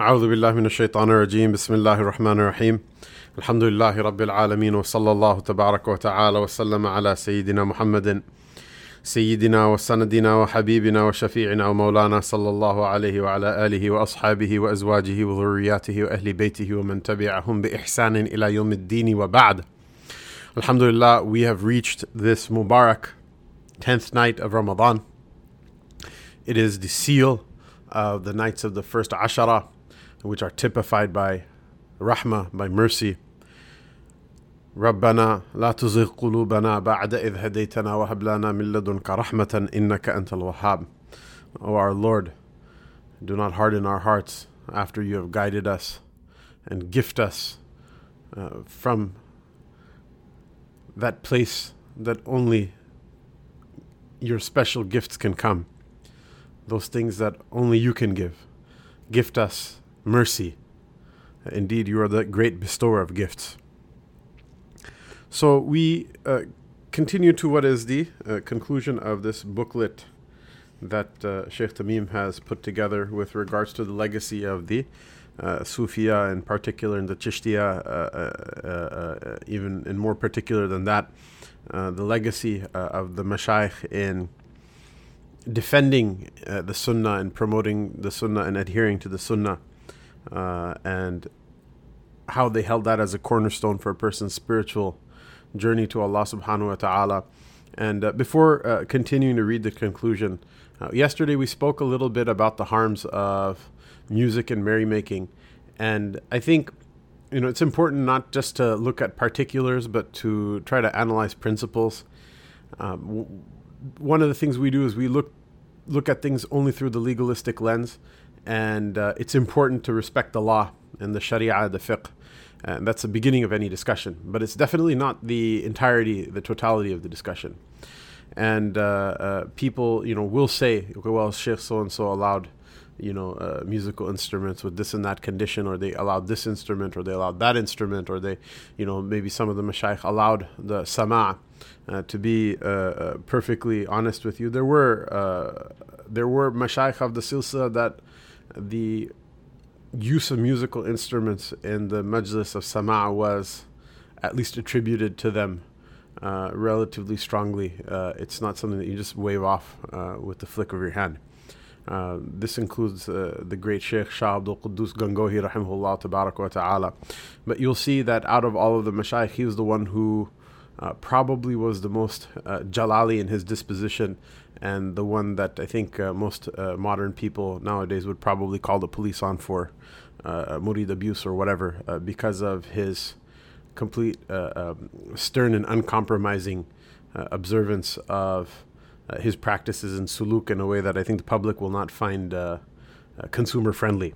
أعوذ بالله من الشيطان الرجيم. بسم الله الرحمن الرحيم. الحمد لله رب العالمين وصلى الله تبارك وتعالى وسلم على سيدنا محمد سيدنا وسندنا وحبيبنا وشفيعنا ومولانا صلى الله عليه وعلى آله وأصحابه وأزواجه وذرياته وأهل بيته ومن تبعهم بإحسان إلى يوم الدين وبعد. Alhamdulillah, we have reached this Mubarak 10th night of Ramadan. It is the seal of the nights of the first Ashara, which are typified by Rahmah, by mercy. ربنا لا تزغ قلوبنا بعد إذ هديتنا وهب لنا من لدنك رحمة إنك أنت الوهاب. O our Lord, do not harden our hearts after you have guided us and gift us uh, from that place that only your special gifts can come. Those things that only you can give. Gift us mercy. Indeed, you are the great bestower of gifts. So we uh, continue to what is the uh, conclusion of this booklet that uh, Sheikh Tamim has put together with regards to the legacy of the uh, Sufia, in particular, in the Chishtiya, uh, uh, uh, even in more particular than that, the legacy of the Mashaykh in defending the Sunnah and promoting the Sunnah and adhering to the Sunnah, uh, and how they held that as a cornerstone for a person's spiritual journey to Allah subhanahu wa ta'ala. And uh, before uh, continuing to read the conclusion, uh, yesterday we spoke a little bit about the harms of music and merrymaking. And I think, you know, it's important not just to look at particulars, but to try to analyze principles. Um, w- one of the things we do is we look look at things only through the legalistic lens, and uh, it's important to respect the law and the Sharia, the fiqh. And that's the beginning of any discussion, but it's definitely not the entirety, the totality of the discussion. And uh, uh, people, you know, will say, okay, well, Sheikh so and so allowed, you know, uh, musical instruments with this and that condition, or they allowed this instrument, or they allowed that instrument, or they, you know, maybe some of the mashayikh allowed the sama. Uh, to be uh, perfectly honest with you, there were there were mashayikh of the silsila that the use of musical instruments in the majlis of sama was at least attributed to them uh, relatively strongly. Uh, it's not something that you just wave off uh, with the flick of your hand. Uh, this includes uh, the great Sheikh Shah Abdul Quddus Gangohi rahimahullah tabarak wa ta'ala. But you'll see that out of all of the mashayikh, he was the one who uh, probably was the most uh, jalali in his disposition and the one that I think uh, most uh, modern people nowadays would probably call the police on for uh, murid abuse or whatever uh, because of his complete uh, um, stern and uncompromising uh, observance of uh, his practices in suluk in a way that I think the public will not find uh, uh, consumer friendly.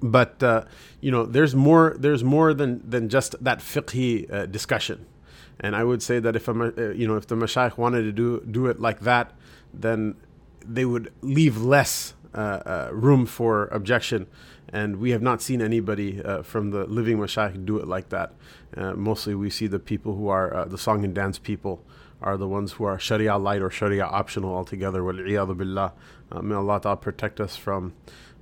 But uh, you know, there's more. There's more than than just that fiqhi uh, discussion. And I would say that if a, uh, you know if the mashayikh wanted to do do it like that, then they would leave less uh, uh, room for objection. And we have not seen anybody uh, from the living mashayikh do it like that. Uh, mostly, we see the people who are uh, the song and dance people are the ones who are Sharia light or Sharia optional altogether. Wal billah. Uh, may Allah Ta'ala protect us from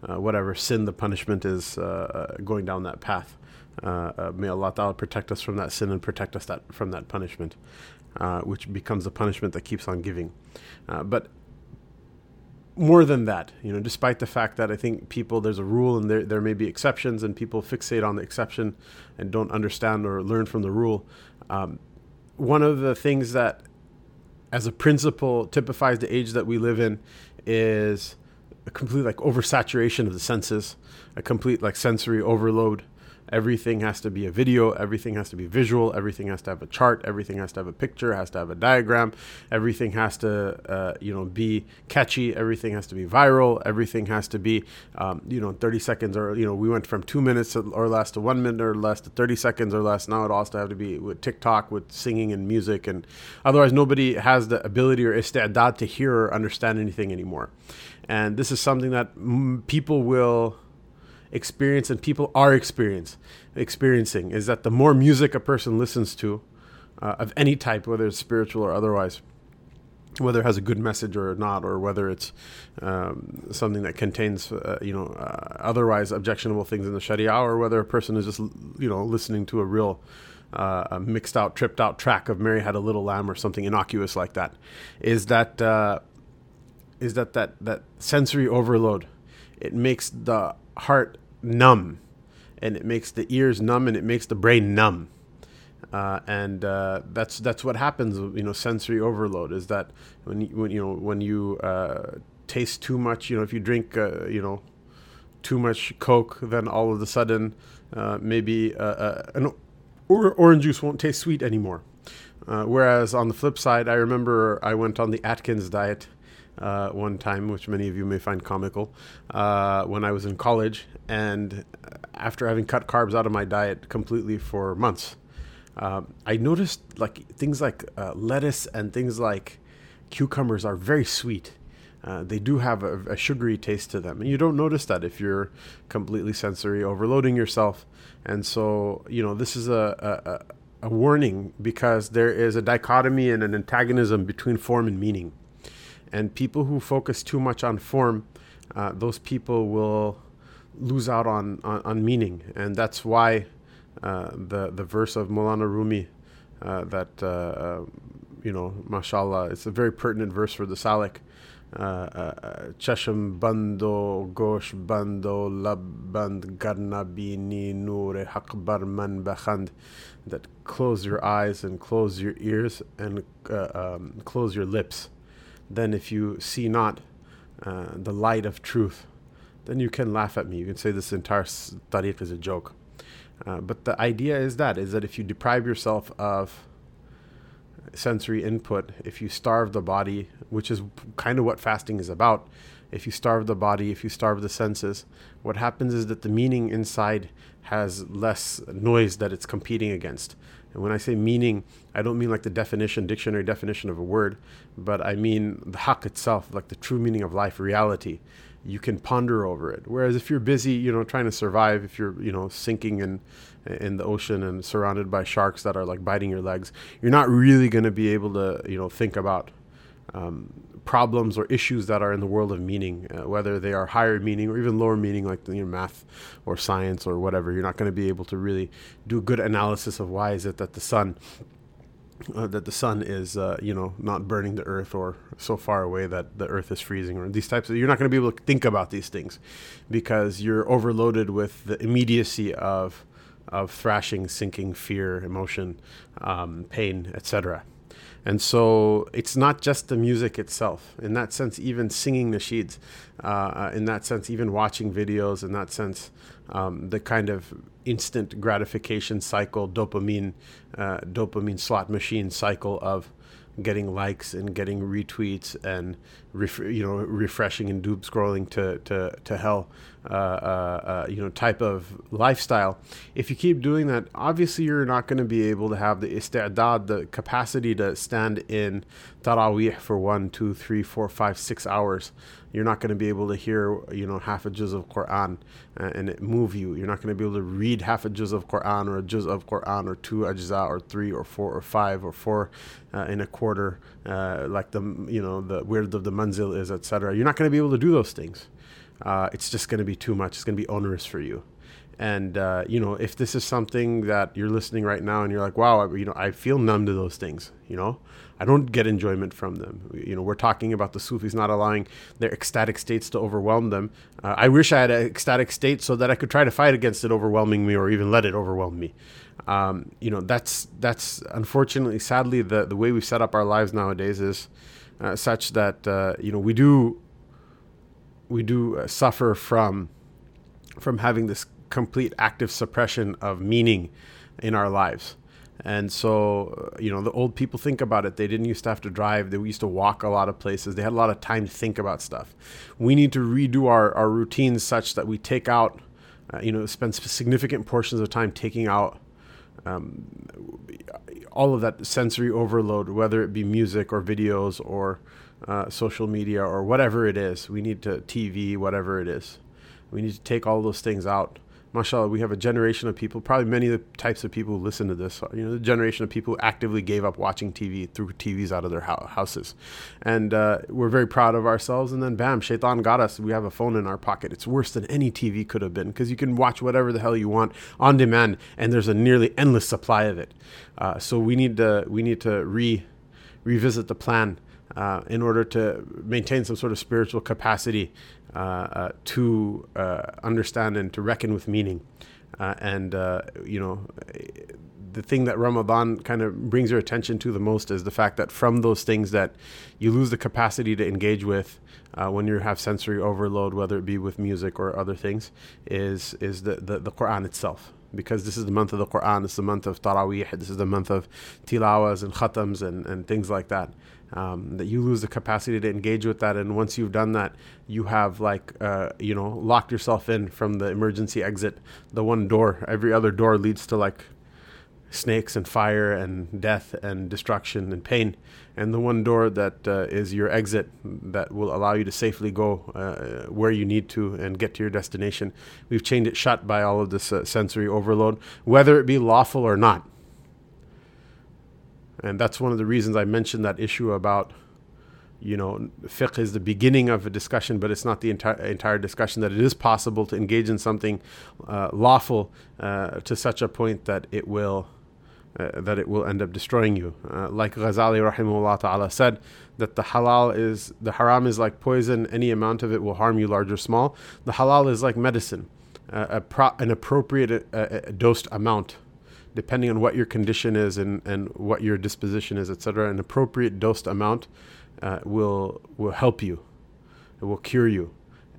uh, whatever sin the punishment is uh, going down that path. Uh, uh, may Allah Ta'ala protect us from that sin and protect us that from that punishment, uh, which becomes a punishment that keeps on giving. Uh, but more than that, you know, despite the fact that I think people, there's a rule and there, there may be exceptions and people fixate on the exception and don't understand or learn from the rule. Um, one of the things that, as a principle, typifies the age that we live in is a complete like oversaturation of the senses, a complete like sensory overload. Everything has to be a video, everything has to be visual, everything has to have a chart, everything has to have a picture, has to have a diagram, everything has to, uh, you know, be catchy, everything has to be viral, everything has to be, um, you know, 30 seconds or, you know, we went from two minutes or less to one minute or less to 30 seconds or less. Now it to have to be with TikTok, with singing and music. And otherwise, nobody has the ability or istidad to hear or understand anything anymore. And this is something that mm, people will experience and people are experience experiencing is that the more music a person listens to uh, of any type whether it's spiritual or otherwise whether it has a good message or not, or whether it's um, something that contains, uh, you know, uh, otherwise objectionable things in the Sharia, or whether a person is just, you know, listening to a real uh, mixed out, tripped out track of Mary Had a Little Lamb or something innocuous like that, is that uh, is that that that sensory overload. It makes the heart numb, and it makes the ears numb, and it makes the brain numb uh, and uh, that's that's what happens. You know, sensory overload is that when you, when you know when you uh, taste too much. You know, if you drink, uh, you know, too much Coke, then all of a sudden uh, maybe uh, an or- orange juice won't taste sweet anymore. whereas on the flip side, I remember I went on the Atkins diet. One time, which many of you may find comical, when I was in college, and after having cut carbs out of my diet completely for months, um, I noticed like things like uh, lettuce and things like cucumbers are very sweet. Uh, they do have a, a, sugary taste to them, and you don't notice that if you're completely sensory overloading yourself. And so, you know, this is a, a, a warning because there is a dichotomy and an antagonism between form and meaning. And people who focus too much on form, uh, those people will lose out on, on, on meaning, and that's why uh, the the verse of Maulana Rumi uh, that uh, uh, you know, mashallah, it's a very pertinent verse for the Salik. Chasham bando gosh bando laband garna bini noor haq man bakhand that close your eyes and close your ears and um, close your lips. Then if you see not the light of truth, then you can laugh at me. You can say this entire tariq is a joke. Uh, but the idea is that is that if you deprive yourself of sensory input, if you starve the body, which is kind of what fasting is about, if you starve the body, if you starve the senses, what happens is that the meaning inside has less noise that it's competing against. And when I say meaning, I don't mean like the definition, dictionary definition of a word, but I mean the haq itself, like the true meaning of life, reality you can ponder over it. Whereas if you're busy, you know, trying to survive, if you're, you know, sinking in in the ocean and surrounded by sharks that are like biting your legs, you're not really going to be able to, you know, think about um, problems or issues that are in the world of meaning, uh, whether they are higher meaning or even lower meaning, like you know, math or science or whatever. You're not going to be able to really do a good analysis of why is it that the sun uh, that the sun is, uh, you know, not burning the earth or so far away that the earth is freezing or these types of, you're not going to be able to think about these things because you're overloaded with the immediacy of, of thrashing, sinking, fear, emotion, um, pain, etc. And so it's not just the music itself. In that sense, even singing nasheeds, uh, in that sense, even watching videos, in that sense, um, the kind of instant gratification cycle, dopamine, uh, dopamine slot machine cycle of getting likes and getting retweets and ref- you know refreshing and doom scrolling to to to hell uh, uh, uh, you know type of lifestyle if you keep doing that obviously you're not going to be able to have the istidad the capacity to stand in tarawih for one two three four five six hours you're not going to be able to hear, you know, half a juz of Quran uh, and it move you. You're not going to be able to read half a juz of Quran or a juz of Quran or two ajza or three or four or five or four uh, in a quarter, uh, like the, you know, the wird of the manzil is, etc. You're not going to be able to do those things. Uh, it's just going to be too much. It's going to be onerous for you. And uh, you know, if this is something that you're listening right now, and you're like, "Wow, I, you know, I feel numb to those things," you know, I don't get enjoyment from them. You know, we're talking about the Sufis not allowing their ecstatic states to overwhelm them. Uh, I wish I had an ecstatic state so that I could try to fight against it overwhelming me, or even let it overwhelm me. Um, you know, that's that's unfortunately, sadly, the the way we set up our lives nowadays is uh, such that uh, you know we do we do uh, suffer from from having this complete active suppression of meaning in our lives. And so, you know, the old people think about it. They didn't used to have to drive. They used to walk a lot of places. They had a lot of time to think about stuff. We need to redo our, our routines such that we take out, uh, you know, spend significant portions of time taking out um, all of that sensory overload, whether it be music or videos or uh, social media or whatever it is. We need to TV, whatever it is. We need to take all those things out mashallah, we have a generation of people, probably many of the types of people who listen to this, you know, the generation of people who actively gave up watching TV, threw TVs out of their houses. And uh, we're very proud of ourselves. And then, bam, shaitan got us. We have a phone in our pocket. It's worse than any TV could have been because you can watch whatever the hell you want on demand, and there's a nearly endless supply of it. Uh, so we need to, we need to re, revisit the plan. Uh, in order to maintain some sort of spiritual capacity to uh, understand and to reckon with meaning. and, you know, the thing that Ramadan kind of brings your attention to the most is the fact that from those things that you lose the capacity to engage with uh, when you have sensory overload, whether it be with music or other things, is is the, the, the Quran itself. Because this is the month of the Quran, this is the month of Taraweeh, this is the month of tilawas and khatams and, and things like that um, that you lose the capacity to engage with that. And once you've done that you have like uh, you know locked yourself in from the emergency exit. The one door every other door leads to like snakes and fire and death and destruction and pain. And the one door that uh, is your exit that will allow you to safely go uh, where you need to and get to your destination. We've chained it shut by all of this uh, sensory overload. Whether it be lawful or not and that's one of the reasons I mentioned that issue about, you know, fiqh is the beginning of a discussion, but it's not the entire entire discussion. That it is possible to engage in something uh, lawful uh, to such a point that it will. Uh, that it will end up destroying you. Uh, like Ghazali rahimahullah ta'ala said, that the halal is, the haram is like poison, any amount of it will harm you, large or small. The halal is like medicine, uh, pro- an appropriate uh, dosed amount depending on what your condition is and, and what your disposition is, etc., an appropriate dosed amount uh, will will help you. It will cure you.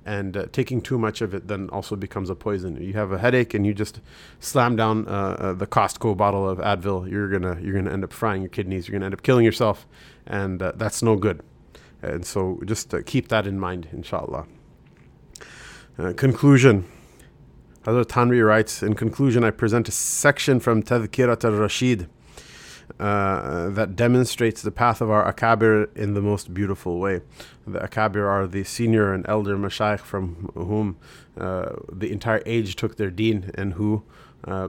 And uh, taking too much of it then also becomes a poison. You have a headache and you just slam down uh, uh the Costco bottle of Advil. You're gonna you're gonna end up frying your kidneys. You're gonna end up killing yourself, and uh, that's no good. And so just uh, keep that in mind, inshallah. conclusion. Hazrat Thanvi writes, in conclusion, I present a section from Tadhkirat al-Rashid uh, that demonstrates the path of our akabir in the most beautiful way. The akabir are the senior and elder mashayikh from whom uh, the entire age took their deen and who uh,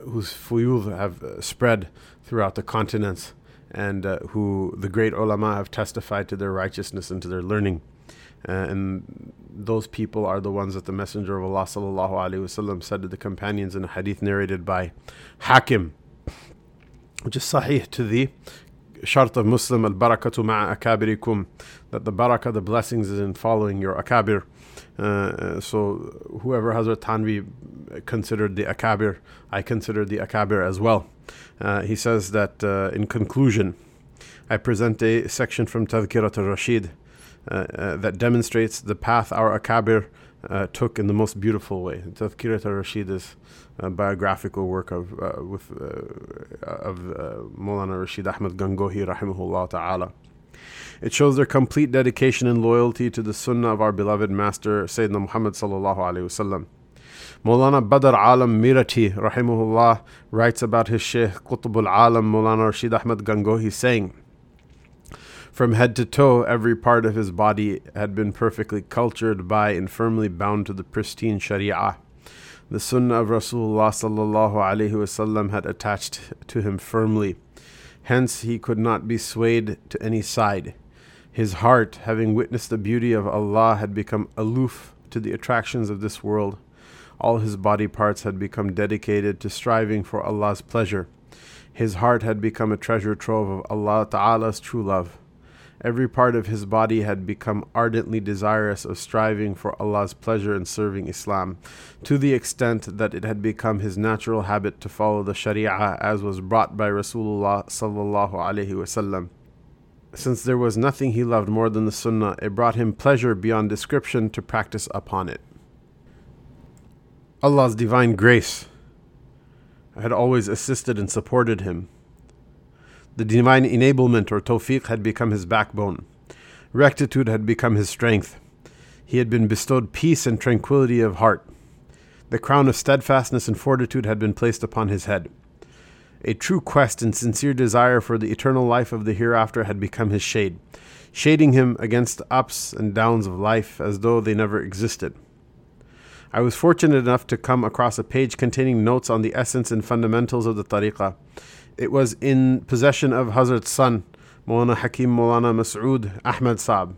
whose fuyud have spread throughout the continents and uh, who the great ulama have testified to their righteousness and to their learning. Uh, and those people are the ones that the Messenger of Allah sallallahu alaihi wasallam said to the companions in a hadith narrated by Hakim, which is sahih to the shart of Muslim al barakatu ma'a akabirikum that the barakah, the blessings is in following your akabir. Uh, so whoever Hazrat Thanvi considered the akabir, I considered the akabir as well. Uh, he says that uh, in conclusion, I present a section from Tadhkirat al-Rashid Uh, uh, that demonstrates the path our Akabir uh, took in the most beautiful way. Tazkirat al-Rashid is a biographical work of uh, with of Maulana Rashid Ahmad Gangohi rahimahullah ta'ala. It shows their complete dedication and loyalty to the sunnah of our beloved master Sayyidina Muhammad sallallahu alaihi wasallam. Maulana Badr Alam Mirati rahimahullah writes about his Shaykh Qutb al-Alam Maulana Rashid Ahmad Gangohi saying from head to toe, every part of his body had been perfectly cultured by and firmly bound to the pristine Sharia. The Sunnah of Rasulullah sallallahu had attached to him firmly. Hence, he could not be swayed to any side. His heart, having witnessed the beauty of Allah, had become aloof to the attractions of this world. All his body parts had become dedicated to striving for Allah's pleasure. His heart had become a treasure trove of Allah Ta'ala's true love. Every part of his body had become ardently desirous of striving for Allah's pleasure and serving Islam, to the extent that it had become his natural habit to follow the Sharia as was brought by Rasulullah sallallahu alaihi wasallam. Since there was nothing he loved more than the Sunnah, it brought him pleasure beyond description to practice upon it. Allah's divine grace had always assisted and supported him. The divine enablement or tawfiq had become his backbone. Rectitude had become his strength. He had been bestowed peace and tranquility of heart. The crown of steadfastness and fortitude had been placed upon his head. A true quest and sincere desire for the eternal life of the hereafter had become his shade, shading him against the ups and downs of life as though they never existed. I was fortunate enough to come across a page containing notes on the essence and fundamentals of the tariqah. It was in possession of Hazrat's son, Maulana Hakim Maulana Mas'ud Ahmad Saab,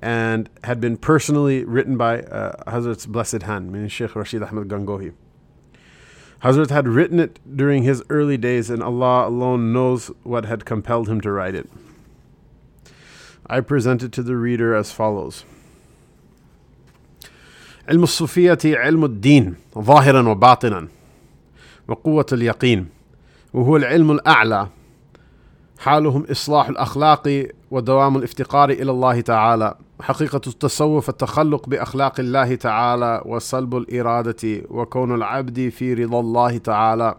and had been personally written by uh, Hazrat's blessed hand, meaning Sheikh Rashid Ahmad Gangohi. Hazrat had written it during his early days, and Allah alone knows what had compelled him to write it. I present it to the reader as follows. علم الصوفية علم الدين ظاهرا وباطنا وقوة اليقين وهو العلم الأعلى. حالهم إصلاح الأخلاق ودوام الافتقار إلى الله تعالى. حقيقة التصوف التخلق بأخلاق الله تعالى وصلب الإرادة وكون العبد في رضا الله تعالى.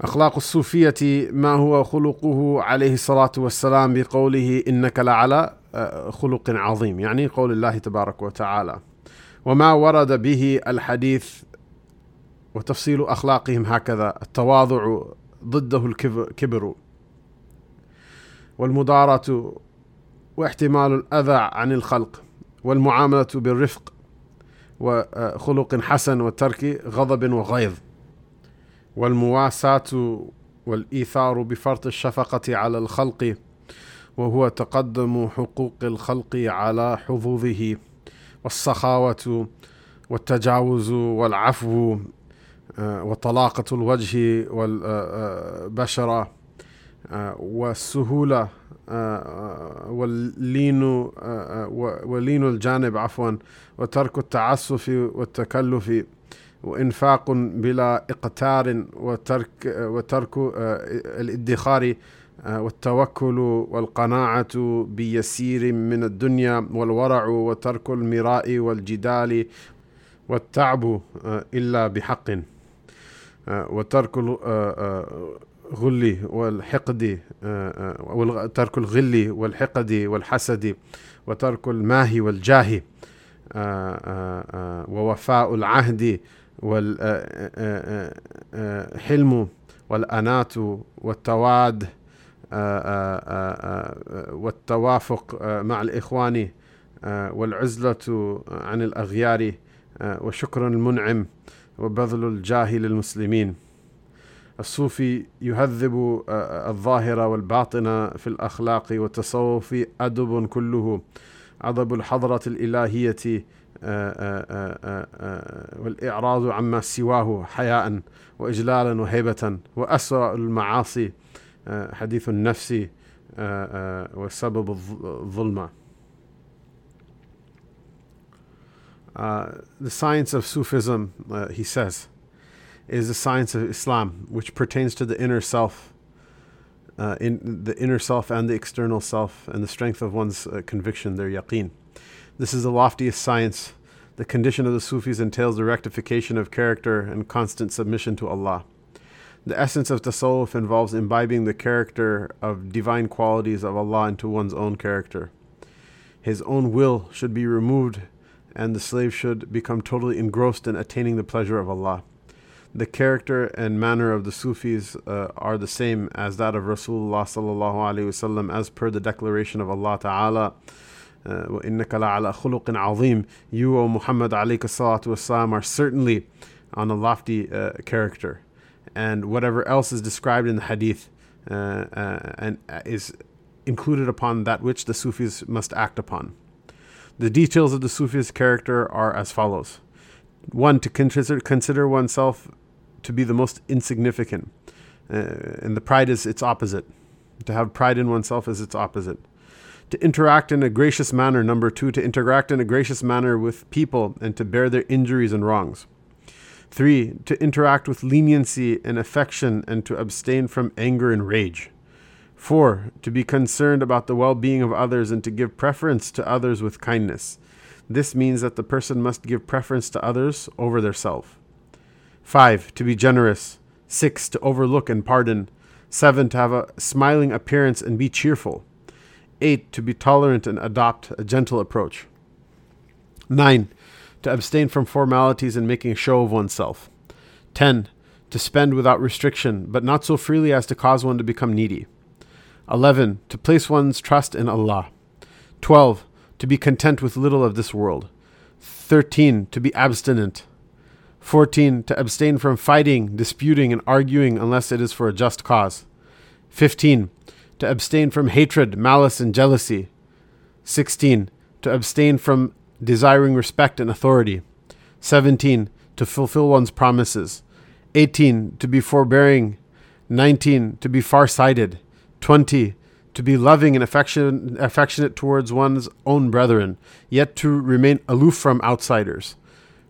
أخلاق الصوفية ما هو خلقه عليه الصلاة والسلام بقوله إنك لعلى خلق عظيم يعني قول الله تبارك وتعالى. وما ورد به الحديث وتفصيل أخلاقهم هكذا. التواضع ضده الكبر والمدارة واحتمال الأذى عن الخلق. والمعاملة بالرفق وخلق حسن وترك غضب وغيظ. والمواساة والإيثار بفرط الشفقة على الخلق. وهو تقدم حقوق الخلق على حظوظه. والسخاوة والتجاوز والعفو. وطلاقة الوجه والبشرة والسهولة واللين ولين الجانب عفوا وترك التعسف والتكلف وإنفاق بلا إقتار وترك وترك الادخار والتوكل والقناعة بيسير من الدنيا والورع وترك المراء والجدال والتعب إلا بحق. وترك الغل والحقد ترك الغل والحقد والحسد وترك الماه والجاه ووفاء العهد والحلم والأنات والتواد والتوافق مع الإخوان والعزلة عن الأغيار وشكر المنعم وبذل الجاه للمسلمين الصوفي يهذب الظاهر والباطن في الأخلاق والتصوف أدب كله. عضب الحضرة الإلهية والإعراض عما سواه حياء وإجلالا وهيبة وأسوأ المعاصي حديث النفس وسبب الظلمة. Uh, the science of Sufism, uh, he says, is the science of Islam, which pertains to the inner self, uh, in the inner self and the external self, and the strength of one's conviction, their yaqeen. This is the loftiest science. The condition of the Sufis entails the rectification of character and constant submission to Allah. The essence of tasawwuf involves imbibing the character of divine qualities of Allah into one's own character. His own will should be removed, and the slave should become totally engrossed in attaining the pleasure of Allah. The character and manner of the Sufis uh, are the same as that of Rasulullah sallallahu alaihi wasallam, as per the declaration of Allah Taala. وإنك لعلى خلق عظيم You, O Muhammad عليك الصلاة والسلام, are certainly on a lofty uh, character and whatever else is described in the hadith uh, uh, and is included upon that which the Sufis must act upon. the details of the Sufis' character are as follows: one, to consider consider oneself to be the most insignificant, uh, and the pride is its opposite. To have pride in oneself is its opposite. To interact in a gracious manner. Number two, to interact in a gracious manner with people and to bear their injuries and wrongs. Three, to interact with leniency and affection and to abstain from anger and rage. Four, to be concerned about the well being of others and to give preference to others with kindness. This means that the person must give preference to others over their self. Five, to be generous. Six, to overlook and pardon. Seven, to have a smiling appearance and be cheerful. Eight, to be tolerant and adopt a gentle approach. Nine, to abstain from formalities and making show of oneself. 10. To spend without restriction, but not so freely as to cause one to become needy. 11. To place one's trust in Allah. 12. To be content with little of this world. 13. To be abstinent. 14. To abstain from fighting, disputing, and arguing unless it is for a just cause. 15. To abstain from hatred, malice, and jealousy. 16. To abstain from desiring respect and authority. 17. To fulfill one's promises. 18. To be forbearing. 19. To be far-sighted. 20. To be loving and affection, affectionate towards one's own brethren, yet to remain aloof from outsiders.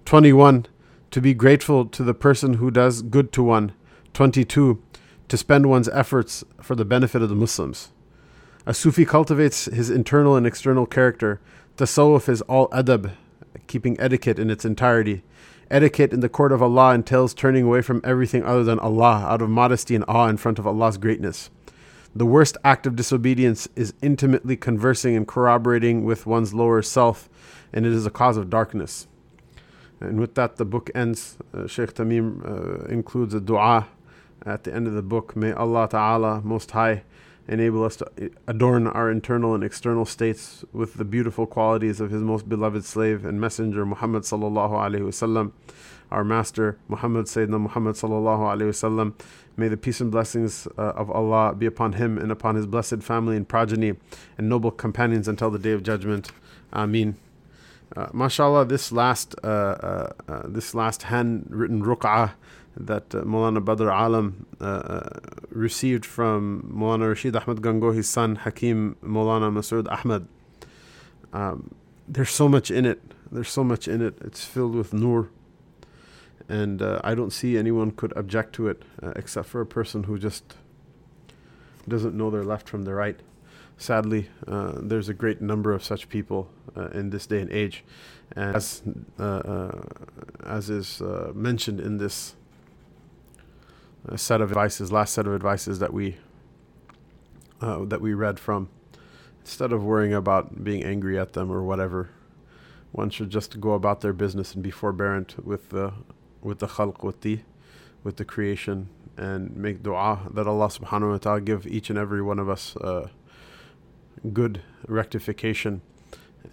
21. To be grateful to the person who does good to one. 22. To spend one's efforts for the benefit of the Muslims. A Sufi cultivates his internal and external character. Tasawwuf is all adab, keeping etiquette in its entirety. Etiquette in the court of Allah entails turning away from everything other than Allah out of modesty and awe in front of Allah's greatness. The worst act of disobedience is intimately conversing and corroborating with one's lower self, and it is a cause of darkness. And with that, the book ends. Uh, Sheikh Tamim uh, includes a dua at the end of the book. May Allah Ta'ala, Most High, enable us to adorn our internal and external states with the beautiful qualities of His most beloved slave and messenger Muhammad sallallahu alaihi wasallam, our master Muhammad Sayyidina Muhammad sallallahu alaihi wasallam. May the peace and blessings uh, of Allah be upon him and upon his blessed family and progeny and noble companions until the day of judgment. Ameen. Uh, mashallah, this last uh, uh, uh this last handwritten ruq'ah that uh, Maulana Badr Alam uh, received from Maulana Rashid Ahmad Gangohi's son, Hakim Maulana Masood Ahmad. Um, there's so much in it. There's so much in it. It's filled with nur. And uh, I don't see anyone could object to it uh, except for a person who just doesn't know their left from their right. Sadly, uh, there's a great number of such people in this day and age. And as, as is mentioned in this set of advices, last set of advices that we uh, that we read from. Instead of worrying about being angry at them or whatever, one should just go about their business and be forbearant with the with the khalq, with the with the creation, and make du'a that Allah Subhanahu wa Taala give each and every one of us uh, good rectification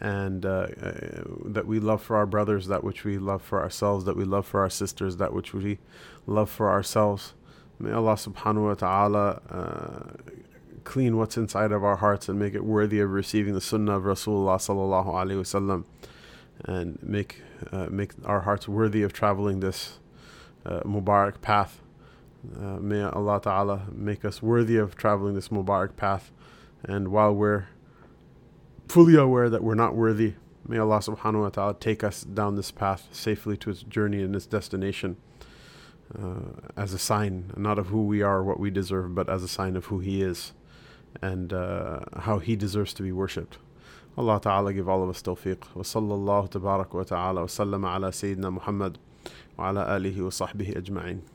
and uh, uh, that we love for our brothers that which we love for ourselves, that we love for our sisters that which we love for ourselves. May Allah subhanahu wa ta'ala uh, clean what's inside of our hearts and make it worthy of receiving the sunnah of Rasulullah sallallahu alaihi wasallam and make uh, make our hearts worthy of traveling this uh, Mubarak path. Uh, may Allah Ta'ala make us worthy of traveling this Mubarak path. And while we're fully aware that we're not worthy. May Allah subhanahu wa ta'ala take us down this path safely to its journey and its destination uh, as a sign, not of who we are, or what we deserve, but as a sign of who He is and uh, how He deserves to be worshipped. Allah Ta'ala give all of us tawfiq. Wa sallallahu tabarak wa ta'ala wa sallama ala Sayyidina Muhammad wa ala alihi wa sahbihi ajma'in.